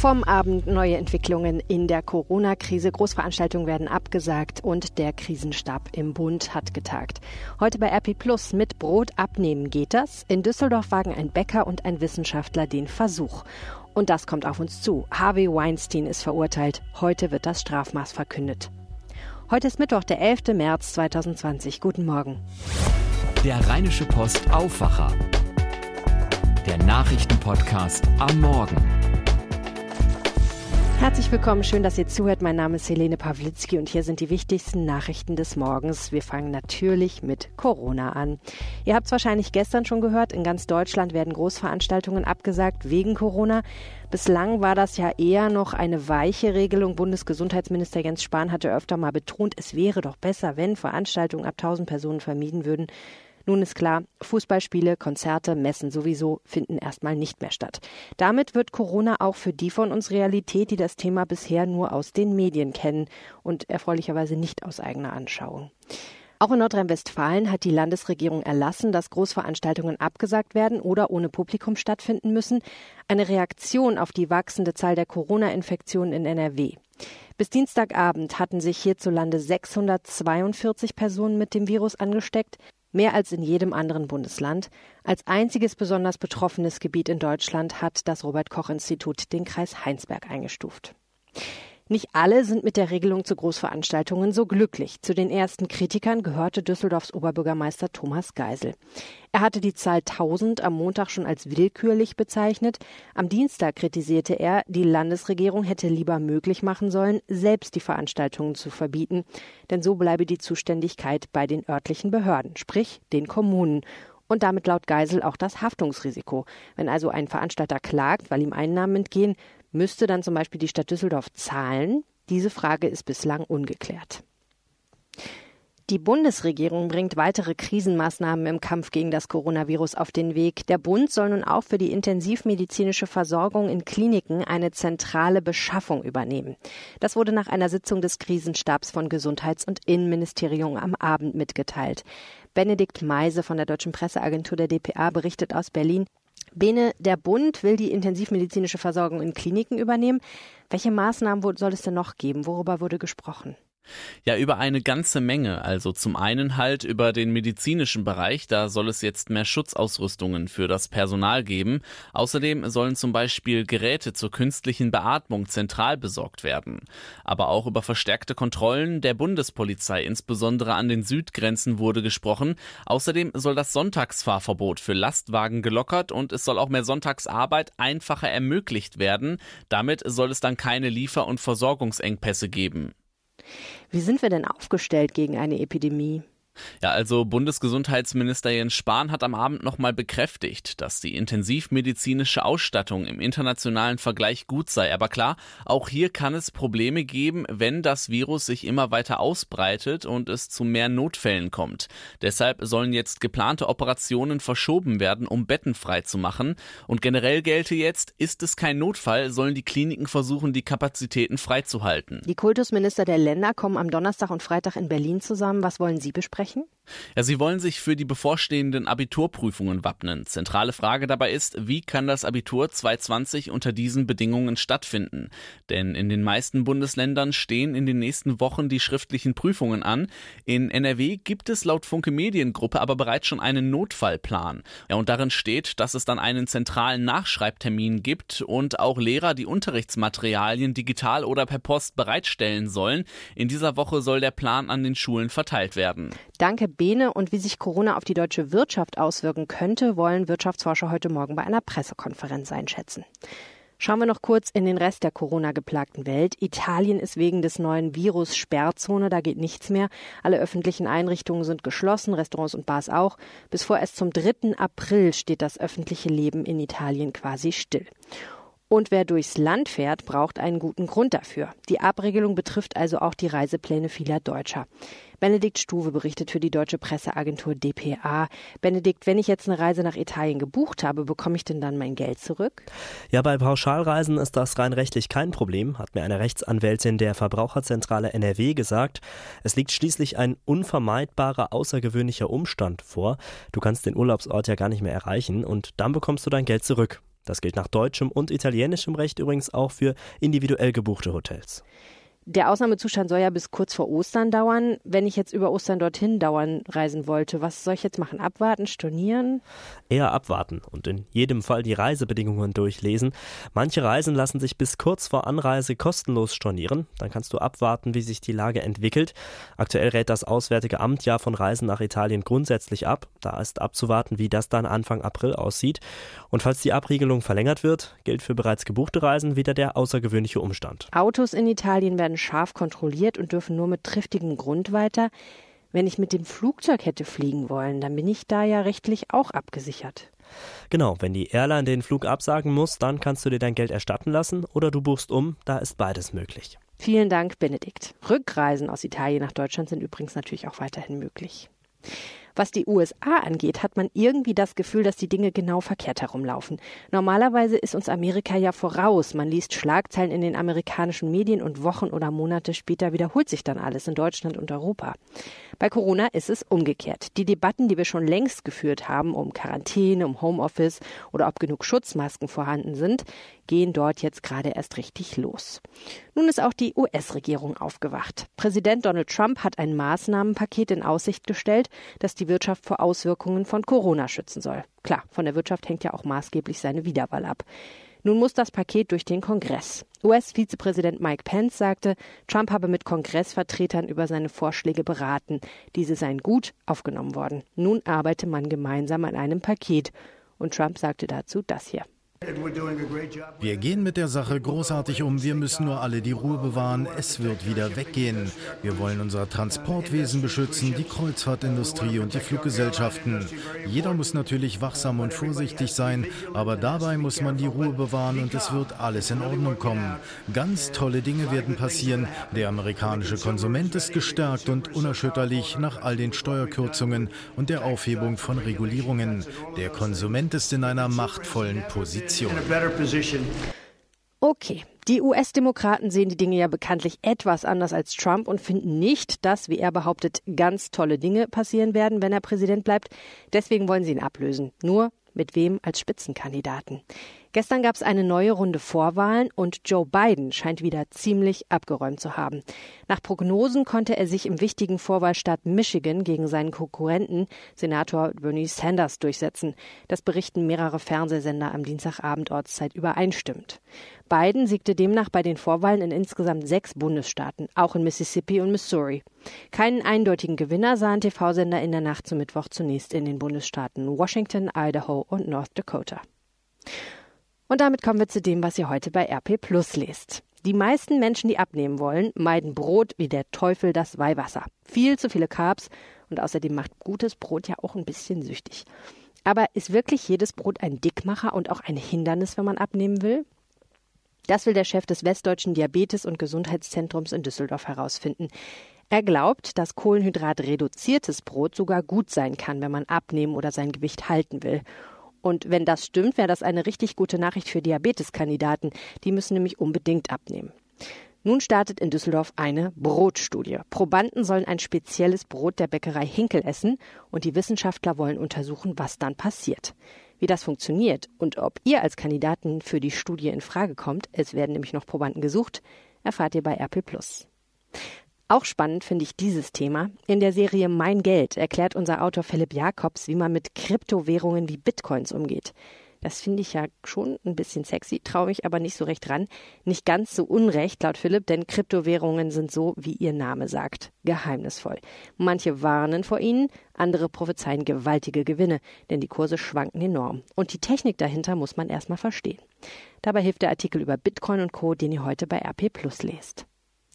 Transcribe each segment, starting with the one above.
Vom Abend neue Entwicklungen in der Corona-Krise. Großveranstaltungen werden abgesagt und der Krisenstab im Bund hat getagt. Heute bei RP Plus mit Brot abnehmen geht das. In Düsseldorf wagen ein Bäcker und ein Wissenschaftler den Versuch. Und das kommt auf uns zu. Harvey Weinstein ist verurteilt. Heute wird das Strafmaß verkündet. Heute ist Mittwoch, der 11. März 2020. Guten Morgen. Der Rheinische Post Aufwacher. Der Nachrichtenpodcast am Morgen. Herzlich willkommen, schön, dass ihr zuhört. Mein Name ist Helene Pawlitzki und hier sind die wichtigsten Nachrichten des Morgens. Wir fangen natürlich mit Corona an. Ihr habt es wahrscheinlich gestern schon gehört, in ganz Deutschland werden Großveranstaltungen abgesagt wegen Corona. Bislang war das ja eher noch eine weiche Regelung. Bundesgesundheitsminister Jens Spahn hatte öfter mal betont, es wäre doch besser, wenn Veranstaltungen ab 1000 Personen vermieden würden. Nun ist klar, Fußballspiele, Konzerte, Messen sowieso finden erstmal nicht mehr statt. Damit wird Corona auch für die von uns Realität, die das Thema bisher nur aus den Medien kennen und erfreulicherweise nicht aus eigener Anschauung. Auch in Nordrhein-Westfalen hat die Landesregierung erlassen, dass Großveranstaltungen abgesagt werden oder ohne Publikum stattfinden müssen. Eine Reaktion auf die wachsende Zahl der Corona-Infektionen in NRW. Bis Dienstagabend hatten sich hierzulande 642 Personen mit dem Virus angesteckt mehr als in jedem anderen Bundesland. Als einziges besonders betroffenes Gebiet in Deutschland hat das Robert Koch Institut den Kreis Heinsberg eingestuft. Nicht alle sind mit der Regelung zu Großveranstaltungen so glücklich. Zu den ersten Kritikern gehörte Düsseldorfs Oberbürgermeister Thomas Geisel. Er hatte die Zahl 1000 am Montag schon als willkürlich bezeichnet. Am Dienstag kritisierte er, die Landesregierung hätte lieber möglich machen sollen, selbst die Veranstaltungen zu verbieten. Denn so bleibe die Zuständigkeit bei den örtlichen Behörden, sprich den Kommunen und damit laut Geisel auch das Haftungsrisiko. Wenn also ein Veranstalter klagt, weil ihm Einnahmen entgehen, Müsste dann zum Beispiel die Stadt Düsseldorf zahlen? Diese Frage ist bislang ungeklärt. Die Bundesregierung bringt weitere Krisenmaßnahmen im Kampf gegen das Coronavirus auf den Weg. Der Bund soll nun auch für die intensivmedizinische Versorgung in Kliniken eine zentrale Beschaffung übernehmen. Das wurde nach einer Sitzung des Krisenstabs von Gesundheits- und Innenministerium am Abend mitgeteilt. Benedikt Meise von der Deutschen Presseagentur der DPA berichtet aus Berlin, Bene, der Bund will die intensivmedizinische Versorgung in Kliniken übernehmen. Welche Maßnahmen soll es denn noch geben? Worüber wurde gesprochen? Ja, über eine ganze Menge. Also zum einen halt über den medizinischen Bereich. Da soll es jetzt mehr Schutzausrüstungen für das Personal geben. Außerdem sollen zum Beispiel Geräte zur künstlichen Beatmung zentral besorgt werden. Aber auch über verstärkte Kontrollen der Bundespolizei, insbesondere an den Südgrenzen, wurde gesprochen. Außerdem soll das Sonntagsfahrverbot für Lastwagen gelockert und es soll auch mehr Sonntagsarbeit einfacher ermöglicht werden. Damit soll es dann keine Liefer- und Versorgungsengpässe geben. Wie sind wir denn aufgestellt gegen eine Epidemie? Ja, also Bundesgesundheitsminister Jens Spahn hat am Abend nochmal bekräftigt, dass die intensivmedizinische Ausstattung im internationalen Vergleich gut sei. Aber klar, auch hier kann es Probleme geben, wenn das Virus sich immer weiter ausbreitet und es zu mehr Notfällen kommt. Deshalb sollen jetzt geplante Operationen verschoben werden, um Betten frei zu machen. Und generell gelte jetzt, ist es kein Notfall, sollen die Kliniken versuchen, die Kapazitäten freizuhalten. Die Kultusminister der Länder kommen am Donnerstag und Freitag in Berlin zusammen. Was wollen Sie besprechen? Sprechen? Ja, sie wollen sich für die bevorstehenden Abiturprüfungen wappnen. Zentrale Frage dabei ist, wie kann das Abitur 2020 unter diesen Bedingungen stattfinden? Denn in den meisten Bundesländern stehen in den nächsten Wochen die schriftlichen Prüfungen an. In NRW gibt es laut Funke Mediengruppe aber bereits schon einen Notfallplan. Ja, und darin steht, dass es dann einen zentralen Nachschreibtermin gibt und auch Lehrer die Unterrichtsmaterialien digital oder per Post bereitstellen sollen. In dieser Woche soll der Plan an den Schulen verteilt werden. Danke, Bene. Und wie sich Corona auf die deutsche Wirtschaft auswirken könnte, wollen Wirtschaftsforscher heute Morgen bei einer Pressekonferenz einschätzen. Schauen wir noch kurz in den Rest der Corona-geplagten Welt. Italien ist wegen des neuen Virus Sperrzone, da geht nichts mehr. Alle öffentlichen Einrichtungen sind geschlossen, Restaurants und Bars auch. Bis vorerst zum 3. April steht das öffentliche Leben in Italien quasi still. Und wer durchs Land fährt, braucht einen guten Grund dafür. Die Abregelung betrifft also auch die Reisepläne vieler Deutscher. Benedikt Stuwe berichtet für die deutsche Presseagentur dpa. Benedikt, wenn ich jetzt eine Reise nach Italien gebucht habe, bekomme ich denn dann mein Geld zurück? Ja, bei Pauschalreisen ist das rein rechtlich kein Problem, hat mir eine Rechtsanwältin der Verbraucherzentrale NRW gesagt. Es liegt schließlich ein unvermeidbarer, außergewöhnlicher Umstand vor. Du kannst den Urlaubsort ja gar nicht mehr erreichen und dann bekommst du dein Geld zurück. Das gilt nach deutschem und italienischem Recht übrigens auch für individuell gebuchte Hotels. Der Ausnahmezustand soll ja bis kurz vor Ostern dauern. Wenn ich jetzt über Ostern dorthin dauern reisen wollte, was soll ich jetzt machen? Abwarten, stornieren? Eher abwarten und in jedem Fall die Reisebedingungen durchlesen. Manche Reisen lassen sich bis kurz vor Anreise kostenlos stornieren. Dann kannst du abwarten, wie sich die Lage entwickelt. Aktuell rät das Auswärtige Amt ja von Reisen nach Italien grundsätzlich ab. Da ist abzuwarten, wie das dann Anfang April aussieht. Und falls die Abriegelung verlängert wird, gilt für bereits gebuchte Reisen wieder der außergewöhnliche Umstand. Autos in Italien werden scharf kontrolliert und dürfen nur mit triftigem Grund weiter. Wenn ich mit dem Flugzeug hätte fliegen wollen, dann bin ich da ja rechtlich auch abgesichert. Genau, wenn die Airline den Flug absagen muss, dann kannst du dir dein Geld erstatten lassen oder du buchst um, da ist beides möglich. Vielen Dank, Benedikt. Rückreisen aus Italien nach Deutschland sind übrigens natürlich auch weiterhin möglich. Was die USA angeht, hat man irgendwie das Gefühl, dass die Dinge genau verkehrt herumlaufen. Normalerweise ist uns Amerika ja voraus. Man liest Schlagzeilen in den amerikanischen Medien und Wochen oder Monate später wiederholt sich dann alles in Deutschland und Europa. Bei Corona ist es umgekehrt. Die Debatten, die wir schon längst geführt haben, um Quarantäne, um Homeoffice oder ob genug Schutzmasken vorhanden sind, gehen dort jetzt gerade erst richtig los. Nun ist auch die US-Regierung aufgewacht. Präsident Donald Trump hat ein Maßnahmenpaket in Aussicht gestellt, das die Wirtschaft vor Auswirkungen von Corona schützen soll. Klar, von der Wirtschaft hängt ja auch maßgeblich seine Wiederwahl ab. Nun muss das Paket durch den Kongress. US-Vizepräsident Mike Pence sagte, Trump habe mit Kongressvertretern über seine Vorschläge beraten. Diese seien gut aufgenommen worden. Nun arbeite man gemeinsam an einem Paket. Und Trump sagte dazu das hier. Wir gehen mit der Sache großartig um. Wir müssen nur alle die Ruhe bewahren. Es wird wieder weggehen. Wir wollen unser Transportwesen beschützen, die Kreuzfahrtindustrie und die Fluggesellschaften. Jeder muss natürlich wachsam und vorsichtig sein, aber dabei muss man die Ruhe bewahren und es wird alles in Ordnung kommen. Ganz tolle Dinge werden passieren. Der amerikanische Konsument ist gestärkt und unerschütterlich nach all den Steuerkürzungen und der Aufhebung von Regulierungen. Der Konsument ist in einer machtvollen Position. Position. Okay, die US-Demokraten sehen die Dinge ja bekanntlich etwas anders als Trump und finden nicht, dass, wie er behauptet, ganz tolle Dinge passieren werden, wenn er Präsident bleibt. Deswegen wollen sie ihn ablösen. Nur mit wem als Spitzenkandidaten? Gestern gab es eine neue Runde Vorwahlen und Joe Biden scheint wieder ziemlich abgeräumt zu haben. Nach Prognosen konnte er sich im wichtigen Vorwahlstaat Michigan gegen seinen Konkurrenten Senator Bernie Sanders durchsetzen. Das berichten mehrere Fernsehsender am Dienstagabend Ortszeit übereinstimmend. Biden siegte demnach bei den Vorwahlen in insgesamt sechs Bundesstaaten, auch in Mississippi und Missouri. Keinen eindeutigen Gewinner sahen TV-Sender in der Nacht zum Mittwoch zunächst in den Bundesstaaten Washington, Idaho und North Dakota. Und damit kommen wir zu dem, was ihr heute bei RP Plus lest. Die meisten Menschen, die abnehmen wollen, meiden Brot wie der Teufel das Weihwasser. Viel zu viele Carbs und außerdem macht gutes Brot ja auch ein bisschen süchtig. Aber ist wirklich jedes Brot ein Dickmacher und auch ein Hindernis, wenn man abnehmen will? Das will der Chef des Westdeutschen Diabetes- und Gesundheitszentrums in Düsseldorf herausfinden. Er glaubt, dass kohlenhydratreduziertes Brot sogar gut sein kann, wenn man abnehmen oder sein Gewicht halten will. Und wenn das stimmt, wäre das eine richtig gute Nachricht für Diabeteskandidaten. Die müssen nämlich unbedingt abnehmen. Nun startet in Düsseldorf eine Brotstudie. Probanden sollen ein spezielles Brot der Bäckerei Hinkel essen und die Wissenschaftler wollen untersuchen, was dann passiert. Wie das funktioniert und ob ihr als Kandidaten für die Studie in Frage kommt, es werden nämlich noch Probanden gesucht, erfahrt ihr bei RP+. Auch spannend finde ich dieses Thema. In der Serie Mein Geld erklärt unser Autor Philipp Jakobs, wie man mit Kryptowährungen wie Bitcoins umgeht. Das finde ich ja schon ein bisschen sexy, traue mich aber nicht so recht ran. Nicht ganz so unrecht, laut Philipp, denn Kryptowährungen sind so, wie ihr Name sagt, geheimnisvoll. Manche warnen vor ihnen, andere prophezeien gewaltige Gewinne, denn die Kurse schwanken enorm. Und die Technik dahinter muss man erstmal verstehen. Dabei hilft der Artikel über Bitcoin und Co., den ihr heute bei RP Plus lest.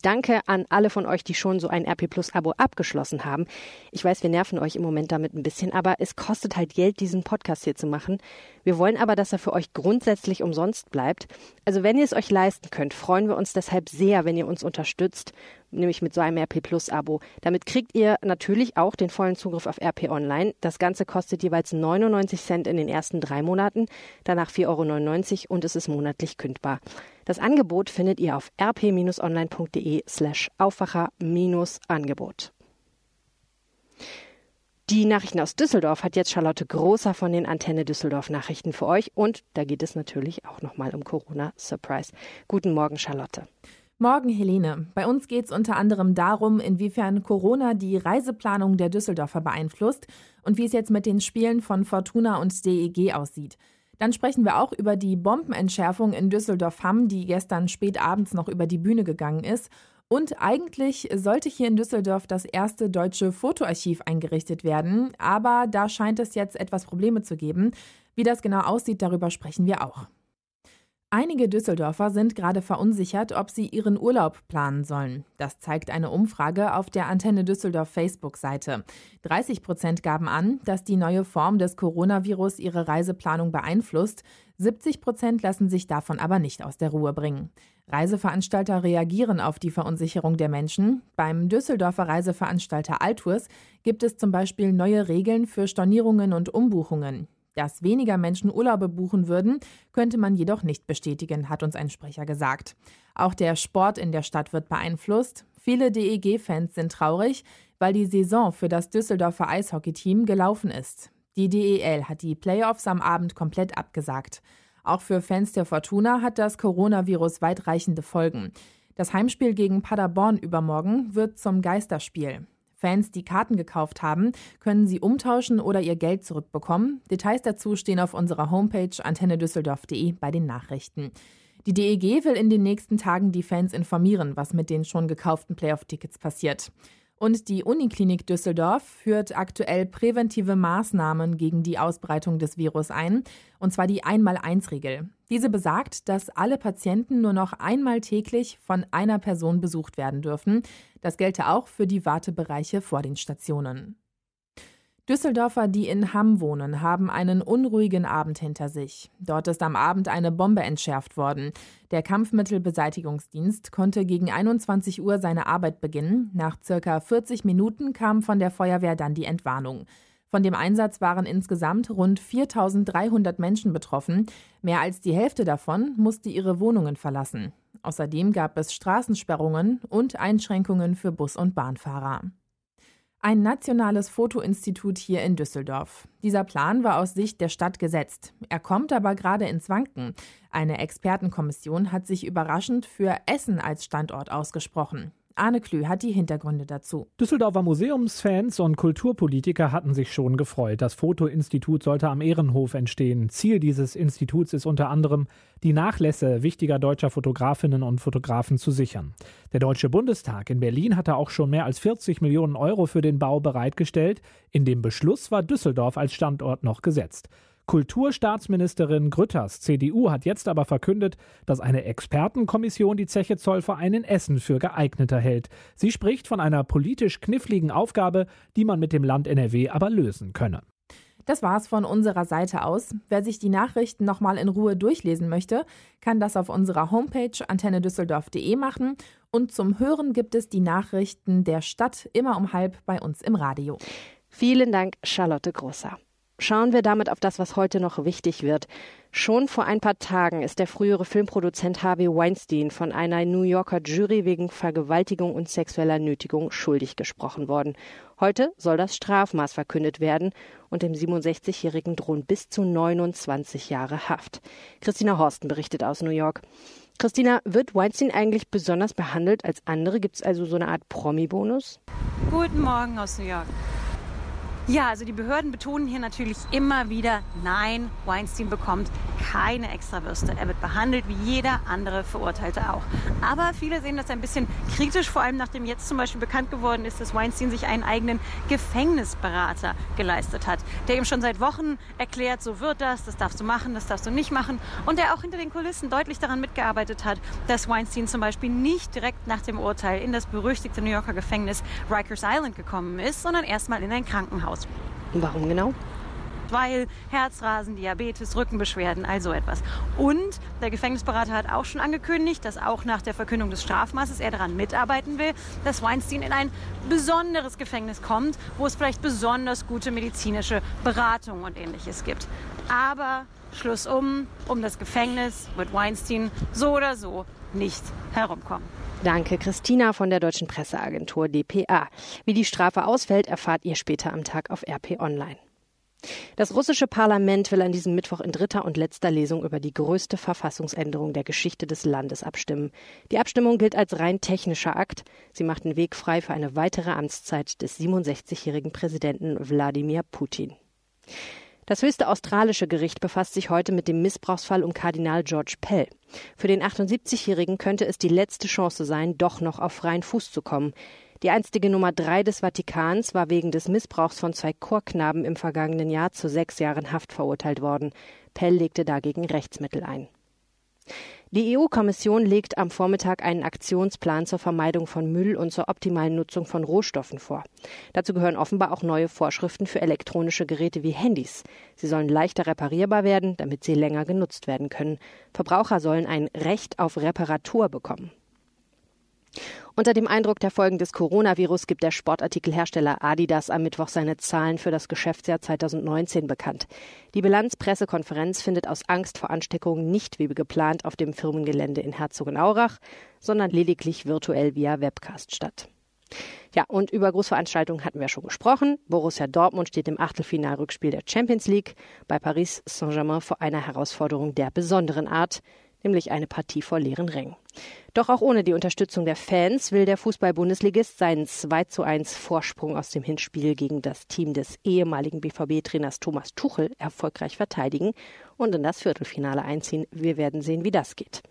Danke an alle von euch, die schon so ein RP Plus Abo abgeschlossen haben. Ich weiß, wir nerven euch im Moment damit ein bisschen, aber es kostet halt Geld, diesen Podcast hier zu machen. Wir wollen aber, dass er für euch grundsätzlich umsonst bleibt. Also wenn ihr es euch leisten könnt, freuen wir uns deshalb sehr, wenn ihr uns unterstützt, nämlich mit so einem RP Plus Abo. Damit kriegt ihr natürlich auch den vollen Zugriff auf RP Online. Das Ganze kostet jeweils 99 Cent in den ersten drei Monaten, danach 4,99 Euro und es ist monatlich kündbar. Das Angebot findet ihr auf rp-online.de slash Aufwacher-Angebot. Die Nachrichten aus Düsseldorf hat jetzt Charlotte Großer von den Antenne Düsseldorf Nachrichten für euch. Und da geht es natürlich auch nochmal um Corona. Surprise. Guten Morgen, Charlotte. Morgen, Helene. Bei uns geht es unter anderem darum, inwiefern Corona die Reiseplanung der Düsseldorfer beeinflusst und wie es jetzt mit den Spielen von Fortuna und DEG aussieht. Dann sprechen wir auch über die Bombenentschärfung in Düsseldorf-Hamm, die gestern spät abends noch über die Bühne gegangen ist. Und eigentlich sollte hier in Düsseldorf das erste deutsche Fotoarchiv eingerichtet werden, aber da scheint es jetzt etwas Probleme zu geben. Wie das genau aussieht, darüber sprechen wir auch. Einige Düsseldorfer sind gerade verunsichert, ob sie ihren Urlaub planen sollen. Das zeigt eine Umfrage auf der Antenne Düsseldorf Facebook-Seite. 30 Prozent gaben an, dass die neue Form des Coronavirus ihre Reiseplanung beeinflusst. 70 Prozent lassen sich davon aber nicht aus der Ruhe bringen. Reiseveranstalter reagieren auf die Verunsicherung der Menschen. Beim Düsseldorfer Reiseveranstalter Altours gibt es zum Beispiel neue Regeln für Stornierungen und Umbuchungen. Dass weniger Menschen Urlaube buchen würden, könnte man jedoch nicht bestätigen, hat uns ein Sprecher gesagt. Auch der Sport in der Stadt wird beeinflusst. Viele DEG-Fans sind traurig, weil die Saison für das Düsseldorfer Eishockeyteam gelaufen ist. Die DEL hat die Playoffs am Abend komplett abgesagt. Auch für Fans der Fortuna hat das Coronavirus weitreichende Folgen. Das Heimspiel gegen Paderborn übermorgen wird zum Geisterspiel. Fans, die Karten gekauft haben, können sie umtauschen oder ihr Geld zurückbekommen. Details dazu stehen auf unserer Homepage antennedüsseldorf.de bei den Nachrichten. Die DEG will in den nächsten Tagen die Fans informieren, was mit den schon gekauften Playoff-Tickets passiert. Und die Uniklinik Düsseldorf führt aktuell präventive Maßnahmen gegen die Ausbreitung des Virus ein, und zwar die Einmal-Eins-Regel. Diese besagt, dass alle Patienten nur noch einmal täglich von einer Person besucht werden dürfen. Das gelte auch für die Wartebereiche vor den Stationen. Düsseldorfer, die in Hamm wohnen, haben einen unruhigen Abend hinter sich. Dort ist am Abend eine Bombe entschärft worden. Der Kampfmittelbeseitigungsdienst konnte gegen 21 Uhr seine Arbeit beginnen. Nach circa 40 Minuten kam von der Feuerwehr dann die Entwarnung. Von dem Einsatz waren insgesamt rund 4300 Menschen betroffen. Mehr als die Hälfte davon musste ihre Wohnungen verlassen. Außerdem gab es Straßensperrungen und Einschränkungen für Bus- und Bahnfahrer. Ein nationales Fotoinstitut hier in Düsseldorf. Dieser Plan war aus Sicht der Stadt gesetzt. Er kommt aber gerade ins Wanken. Eine Expertenkommission hat sich überraschend für Essen als Standort ausgesprochen. Arne Klü hat die Hintergründe dazu. Düsseldorfer Museumsfans und Kulturpolitiker hatten sich schon gefreut. Das Fotoinstitut sollte am Ehrenhof entstehen. Ziel dieses Instituts ist unter anderem, die Nachlässe wichtiger deutscher Fotografinnen und Fotografen zu sichern. Der Deutsche Bundestag in Berlin hatte auch schon mehr als 40 Millionen Euro für den Bau bereitgestellt. In dem Beschluss war Düsseldorf als Standort noch gesetzt. Kulturstaatsministerin Grütters CDU hat jetzt aber verkündet, dass eine Expertenkommission die Zeche Zollverein in Essen für geeigneter hält. Sie spricht von einer politisch kniffligen Aufgabe, die man mit dem Land NRW aber lösen könne. Das war's von unserer Seite aus. Wer sich die Nachrichten nochmal in Ruhe durchlesen möchte, kann das auf unserer Homepage antennedüsseldorf.de machen. Und zum Hören gibt es die Nachrichten der Stadt immer um halb bei uns im Radio. Vielen Dank, Charlotte Großer. Schauen wir damit auf das, was heute noch wichtig wird. Schon vor ein paar Tagen ist der frühere Filmproduzent Harvey Weinstein von einer New Yorker Jury wegen Vergewaltigung und sexueller Nötigung schuldig gesprochen worden. Heute soll das Strafmaß verkündet werden und dem 67-Jährigen drohen bis zu 29 Jahre Haft. Christina Horsten berichtet aus New York. Christina, wird Weinstein eigentlich besonders behandelt als andere? Gibt es also so eine Art Promi-Bonus? Guten Morgen aus New York. Ja, also die Behörden betonen hier natürlich immer wieder, nein, Weinstein bekommt keine Extrawürste. Er wird behandelt wie jeder andere Verurteilte auch. Aber viele sehen das ein bisschen kritisch, vor allem nachdem jetzt zum Beispiel bekannt geworden ist, dass Weinstein sich einen eigenen Gefängnisberater geleistet hat, der ihm schon seit Wochen erklärt, so wird das, das darfst du machen, das darfst du nicht machen. Und der auch hinter den Kulissen deutlich daran mitgearbeitet hat, dass Weinstein zum Beispiel nicht direkt nach dem Urteil in das berüchtigte New Yorker Gefängnis Rikers Island gekommen ist, sondern erstmal in ein Krankenhaus aus. Warum genau? weil Herzrasen, Diabetes, Rückenbeschwerden, also etwas. Und der Gefängnisberater hat auch schon angekündigt, dass auch nach der Verkündung des Strafmaßes er daran mitarbeiten will, dass Weinstein in ein besonderes Gefängnis kommt, wo es vielleicht besonders gute medizinische Beratung und ähnliches gibt. Aber Schluss um, um das Gefängnis wird Weinstein so oder so nicht herumkommen. Danke, Christina von der Deutschen Presseagentur dpa. Wie die Strafe ausfällt, erfahrt ihr später am Tag auf RP Online. Das russische Parlament will an diesem Mittwoch in dritter und letzter Lesung über die größte Verfassungsänderung der Geschichte des Landes abstimmen. Die Abstimmung gilt als rein technischer Akt. Sie macht den Weg frei für eine weitere Amtszeit des 67-jährigen Präsidenten Wladimir Putin. Das höchste australische Gericht befasst sich heute mit dem Missbrauchsfall um Kardinal George Pell. Für den 78-Jährigen könnte es die letzte Chance sein, doch noch auf freien Fuß zu kommen. Die einstige Nummer drei des Vatikans war wegen des Missbrauchs von zwei Chorknaben im vergangenen Jahr zu sechs Jahren Haft verurteilt worden. Pell legte dagegen Rechtsmittel ein. Die EU-Kommission legt am Vormittag einen Aktionsplan zur Vermeidung von Müll und zur optimalen Nutzung von Rohstoffen vor. Dazu gehören offenbar auch neue Vorschriften für elektronische Geräte wie Handys. Sie sollen leichter reparierbar werden, damit sie länger genutzt werden können. Verbraucher sollen ein Recht auf Reparatur bekommen. Unter dem Eindruck der Folgen des Coronavirus gibt der Sportartikelhersteller Adidas am Mittwoch seine Zahlen für das Geschäftsjahr 2019 bekannt. Die Bilanzpressekonferenz findet aus Angst vor Ansteckungen nicht wie geplant auf dem Firmengelände in Herzogenaurach, sondern lediglich virtuell via Webcast statt. Ja, und über Großveranstaltungen hatten wir schon gesprochen. Borussia Dortmund steht im Achtelfinalrückspiel der Champions League, bei Paris Saint-Germain vor einer Herausforderung der besonderen Art nämlich eine Partie vor leeren Rängen. Doch auch ohne die Unterstützung der Fans will der Fußball-Bundesligist seinen 2 zu 1 Vorsprung aus dem Hinspiel gegen das Team des ehemaligen BVB-Trainers Thomas Tuchel erfolgreich verteidigen und in das Viertelfinale einziehen. Wir werden sehen, wie das geht.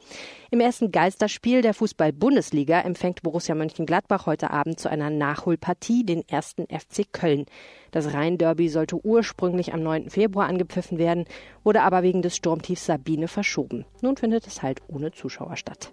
Im ersten Geisterspiel der Fußball-Bundesliga empfängt Borussia Mönchengladbach heute Abend zu einer Nachholpartie den ersten FC Köln. Das Rhein-Derby sollte ursprünglich am 9. Februar angepfiffen werden, wurde aber wegen des Sturmtiefs Sabine verschoben. Nun findet es halt ohne Zuschauer statt.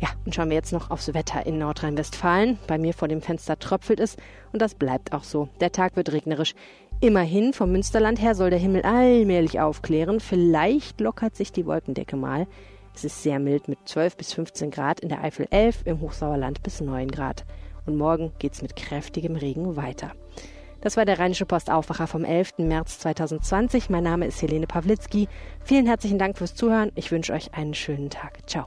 Ja, und schauen wir jetzt noch aufs Wetter in Nordrhein-Westfalen. Bei mir vor dem Fenster tröpfelt es und das bleibt auch so. Der Tag wird regnerisch. Immerhin, vom Münsterland her soll der Himmel allmählich aufklären. Vielleicht lockert sich die Wolkendecke mal. Es ist sehr mild mit 12 bis 15 Grad, in der Eifel 11, im Hochsauerland bis 9 Grad. Und morgen geht's mit kräftigem Regen weiter. Das war der Rheinische Post Aufwacher vom 11. März 2020. Mein Name ist Helene Pawlitzki. Vielen herzlichen Dank fürs Zuhören. Ich wünsche euch einen schönen Tag. Ciao.